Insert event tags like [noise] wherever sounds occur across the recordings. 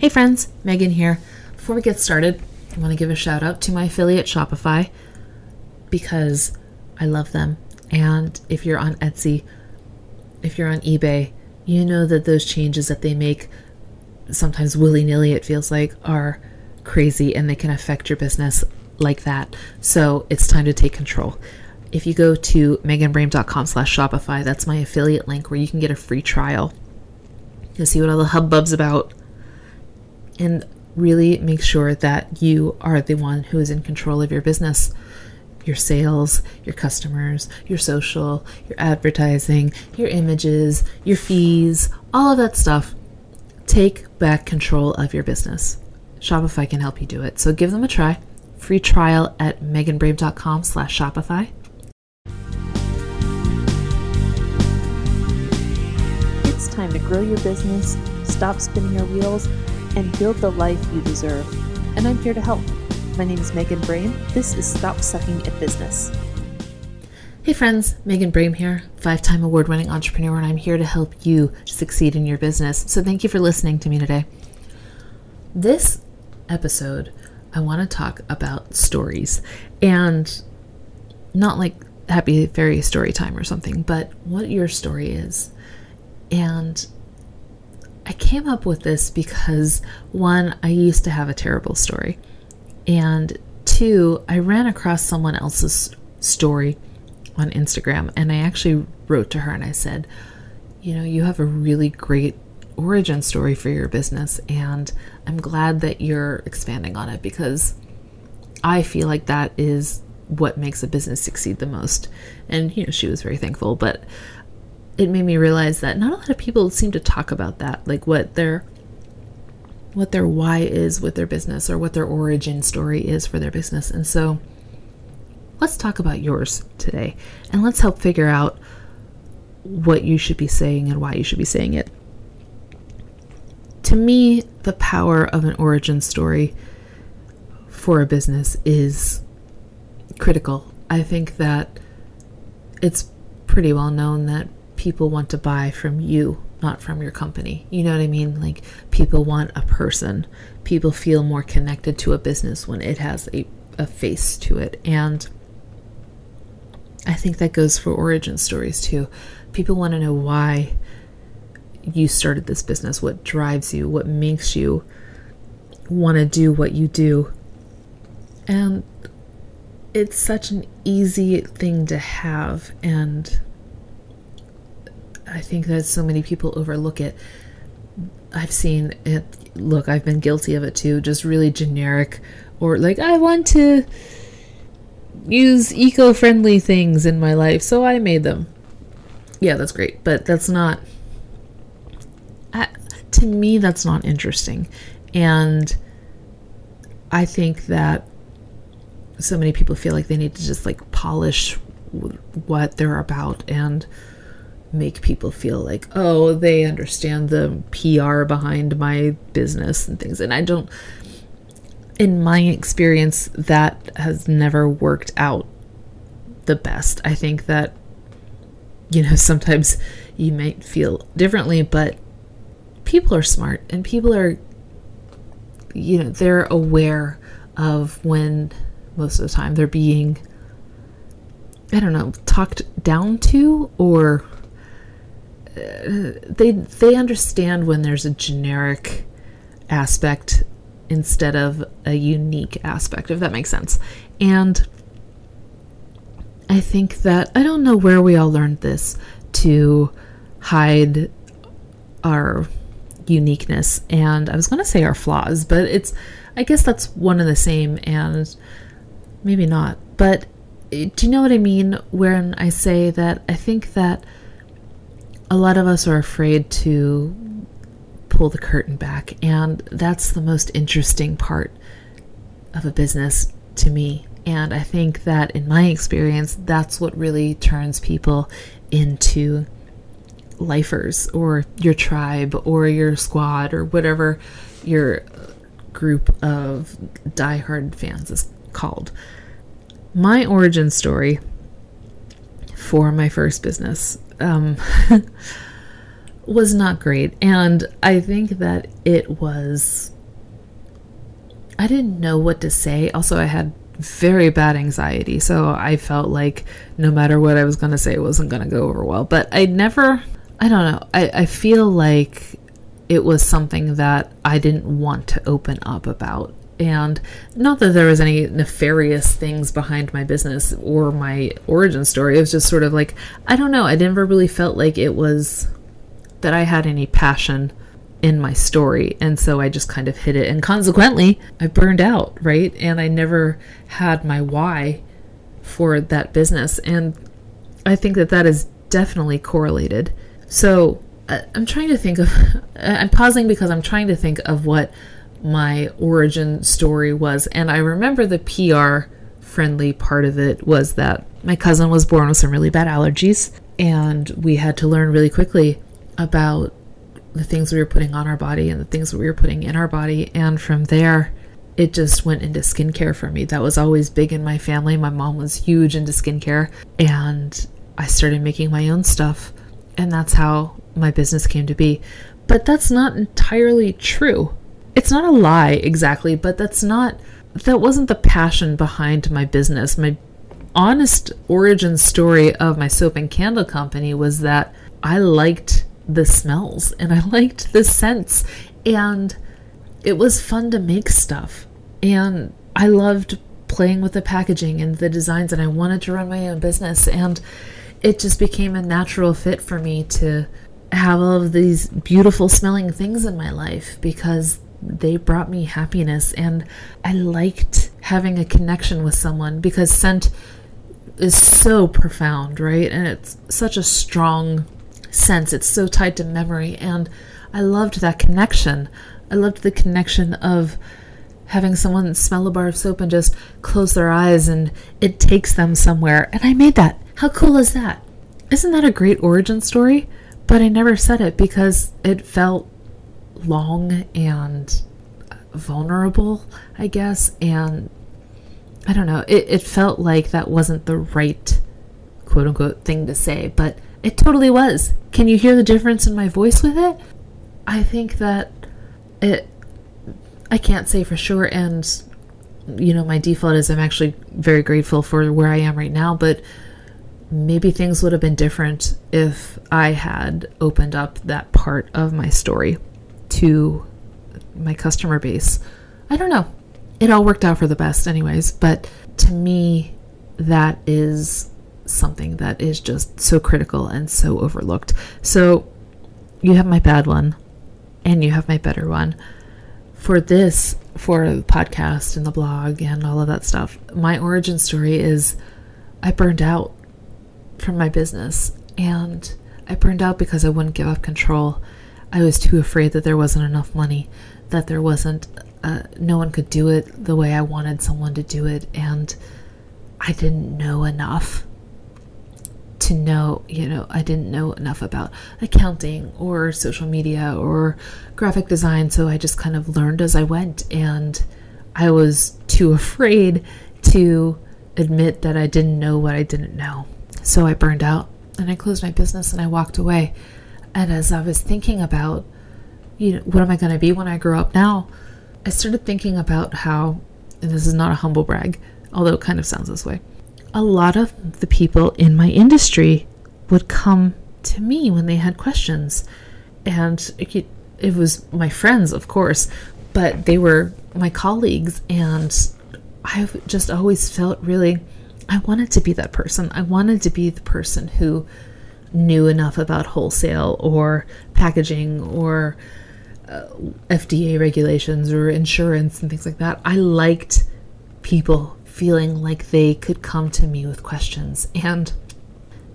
Hey friends, Megan here. Before we get started, I want to give a shout out to my affiliate Shopify because I love them. And if you're on Etsy, if you're on eBay, you know that those changes that they make, sometimes willy nilly, it feels like, are crazy and they can affect your business like that. So it's time to take control. If you go to meganbrame.com slash Shopify, that's my affiliate link where you can get a free trial to see what all the hubbub's about and really make sure that you are the one who is in control of your business your sales, your customers, your social, your advertising, your images, your fees, all of that stuff. Take back control of your business. Shopify can help you do it. So give them a try. Free trial at meganbrame.com slash Shopify. It's time to grow your business, stop spinning your wheels, and build the life you deserve. And I'm here to help. My name is Megan Brame. This is Stop Sucking at Business. Hey friends, Megan Brame here, five time award winning entrepreneur, and I'm here to help you succeed in your business. So thank you for listening to me today. This episode, I want to talk about stories and not like happy fairy story time or something, but what your story is. And I came up with this because one, I used to have a terrible story. And two, I ran across someone else's story on Instagram and I actually wrote to her and I said, You know, you have a really great origin story for your business and I'm glad that you're expanding on it because I feel like that is what makes a business succeed the most. And, you know, she was very thankful, but it made me realize that not a lot of people seem to talk about that, like what their what their why is with their business or what their origin story is for their business. And so let's talk about yours today and let's help figure out what you should be saying and why you should be saying it. To me, the power of an origin story for a business is critical. I think that it's pretty well known that people want to buy from you, not from your company. You know what I mean? Like people want a person. People feel more connected to a business when it has a, a face to it. And I think that goes for origin stories too. People want to know why you started this business, what drives you, what makes you want to do what you do. And it's such an easy thing to have and I think that so many people overlook it. I've seen it. Look, I've been guilty of it too. Just really generic, or like I want to use eco-friendly things in my life, so I made them. Yeah, that's great, but that's not. I, to me, that's not interesting, and I think that so many people feel like they need to just like polish what they're about and make people feel like, oh, they understand the PR behind my business and things. And I don't, in my experience, that has never worked out the best. I think that, you know, [laughs] sometimes you might feel differently, but people are smart and people are, you know, they're aware of when most of the time they're being, I don't know, talked down to or they they understand when there's a generic aspect instead of a unique aspect if that makes sense. And i think that i don't know where we all learned this to hide our uniqueness and i was going to say our flaws but it's i guess that's one and the same and maybe not. But eh, do you know what i mean? When i say that i think that a lot of us are afraid to pull the curtain back, and that's the most interesting part of a business to me. And I think that in my experience, that's what really turns people into lifers or your tribe or your squad or whatever your group of diehard fans is called. My origin story for my first business um, [laughs] was not great. And I think that it was. I didn't know what to say. Also, I had very bad anxiety. So I felt like no matter what I was going to say, it wasn't going to go over well. But I never, I don't know, I, I feel like it was something that I didn't want to open up about. And not that there was any nefarious things behind my business or my origin story. It was just sort of like, I don't know, I never really felt like it was that I had any passion in my story. And so I just kind of hit it. And consequently, I burned out, right? And I never had my why for that business. And I think that that is definitely correlated. So uh, I'm trying to think of, [laughs] I'm pausing because I'm trying to think of what my origin story was. And I remember the PR friendly part of it was that my cousin was born with some really bad allergies. And we had to learn really quickly about the things we were putting on our body and the things that we were putting in our body. And from there, it just went into skincare for me. That was always big in my family. My mom was huge into skincare, and I started making my own stuff. And that's how my business came to be. But that's not entirely true. It's not a lie exactly, but that's not, that wasn't the passion behind my business. My honest origin story of my soap and candle company was that I liked the smells and I [laughs] liked the scents and it was fun to make stuff and I loved playing with the packaging and the designs and I wanted to run my own business and it just became a natural fit for me to have all of these beautiful smelling things in my life because they brought me happiness and I liked having a connection with someone because scent is so profound, right? And it's such a strong sense. It's so tied to memory. And I loved that connection. I loved the connection of having someone smell a bar of soap and just close their eyes and it takes them somewhere. And I made that. How cool is that? Isn't that a great origin story? But I never said it because it felt long and vulnerable, I guess. And I don't know, it, it felt like that wasn't the right quote unquote thing to say. But it totally was. Can you hear the difference in my voice with it? I think that it, I can't say for sure. And, you know, my default is I'm actually very grateful for where I am right now, but maybe things would have been different if I had opened up that part of my story to my customer base. I don't know. It all worked out for the best, anyways, but to me, that is something that is just so critical and so overlooked. So you have my bad one and you have my better one. For this, for the podcast and the blog and all of that stuff, my origin story is I burned out from my business and I burned out because I wouldn't give up control. I was too afraid that there wasn't enough money, that there wasn't, uh, no one could do it the way I wanted someone to do it, and I didn't know enough to know, you know, I didn't know enough about accounting or social media or graphic design, so I just kind of learned as I went and I was too [laughs] afraid to admit that I didn't know what I didn't know. So I burned out and I closed my business and I walked away. And as I was thinking about, you know, what am I going to be when I grow up now? I started thinking about how, and this is not a humble brag, although it kind of sounds this way a lot of the people in my industry would come to me when they had questions. And it, it was my friends, of course, but they were my colleagues. And I've just always felt really, I wanted to be that person. I wanted to be the person who knew enough about wholesale or packaging or uh, FDA regulations or insurance and things like that. I liked people feeling like they could come to me with questions. And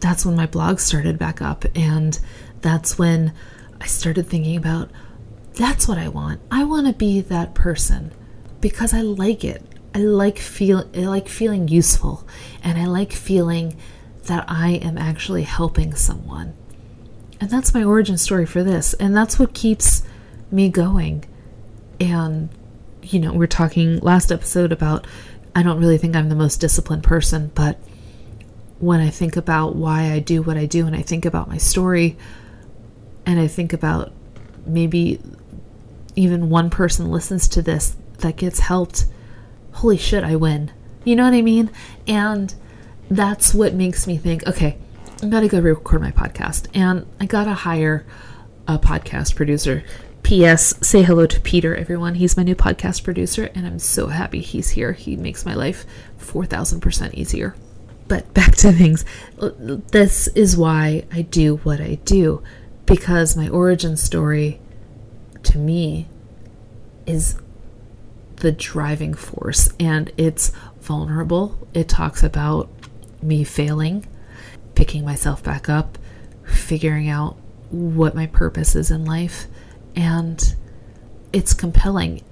that's when my blog started back up. And that's when I started thinking about that's what I want. I want to be that person because I like it. I like feel I like feeling useful and I like feeling that I am actually helping someone. And that's my origin story for this. And that's what keeps me going. And you know, we're talking last episode about I don't really think I'm the most disciplined person, but when I think about why I do what I do and I think about my story, and I think about maybe even one person listens to this that gets helped, holy shit, I win. You know what I mean? And that's what makes me think, okay, I gotta go record my podcast. And I gotta hire a podcast producer. P.S. Say hello to Peter, everyone. He's my new podcast producer, and I'm so happy he's here. He makes my life 4,000% easier. But [laughs] back to things. This is why I do what I do, because my origin story to me is the driving force, and it's vulnerable. It talks about me failing, picking myself back up, figuring out what my purpose is in life and it's compelling.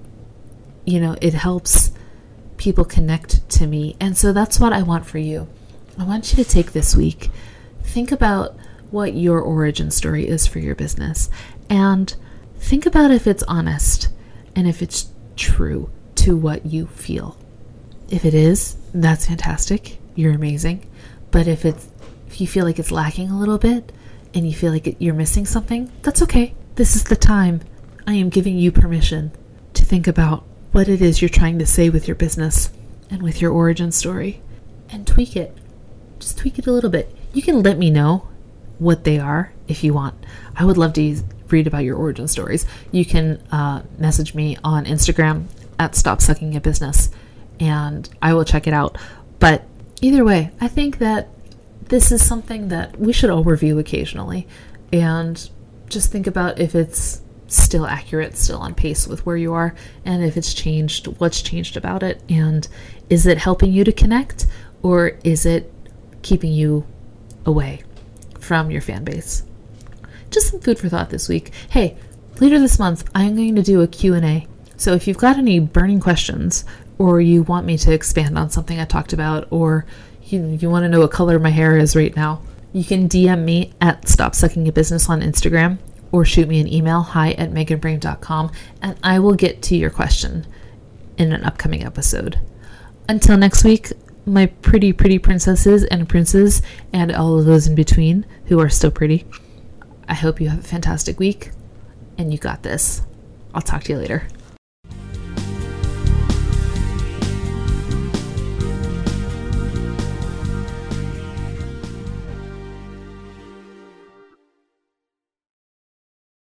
You know, it helps people connect to me. And so that's what I want for you. I want you to take this week, think about what your origin story is for your business, and think about if it's honest and if it's true to what you feel. If it is, that's fantastic. You're amazing. But if it's if you feel like it's lacking a little bit and you feel like it, you're missing something, that's okay. This is the time. I am giving you permission to think about what it is you're trying to say with your business and with your origin story and tweak it. Just tweak it a little bit. You can let me know what they are if you want. I would love to read about your origin stories. You can uh, message me on Instagram at Stop Sucking at Business and I will check it out. But either way, I think that this is something that we should all review occasionally and just think about if it's still accurate, still on pace with where you are, and if it's changed, what's changed about it, and is it helping you to connect or is it keeping you away from your fan base? Just some food for thought this week. Hey, later this month, I'm going to do a Q&A. So if you've got any burning questions or you want me to expand on something I talked about or you, you want to know what color my hair is right now, you can DM me at Stop Sucking a Business on Instagram or shoot me an email, hi at meganbrame.com, and I will get to your question in an upcoming episode. Until next week, my pretty, pretty princesses and princes, and all of those in between who are still pretty, I hope you have a fantastic week and you got this. I'll talk to you later.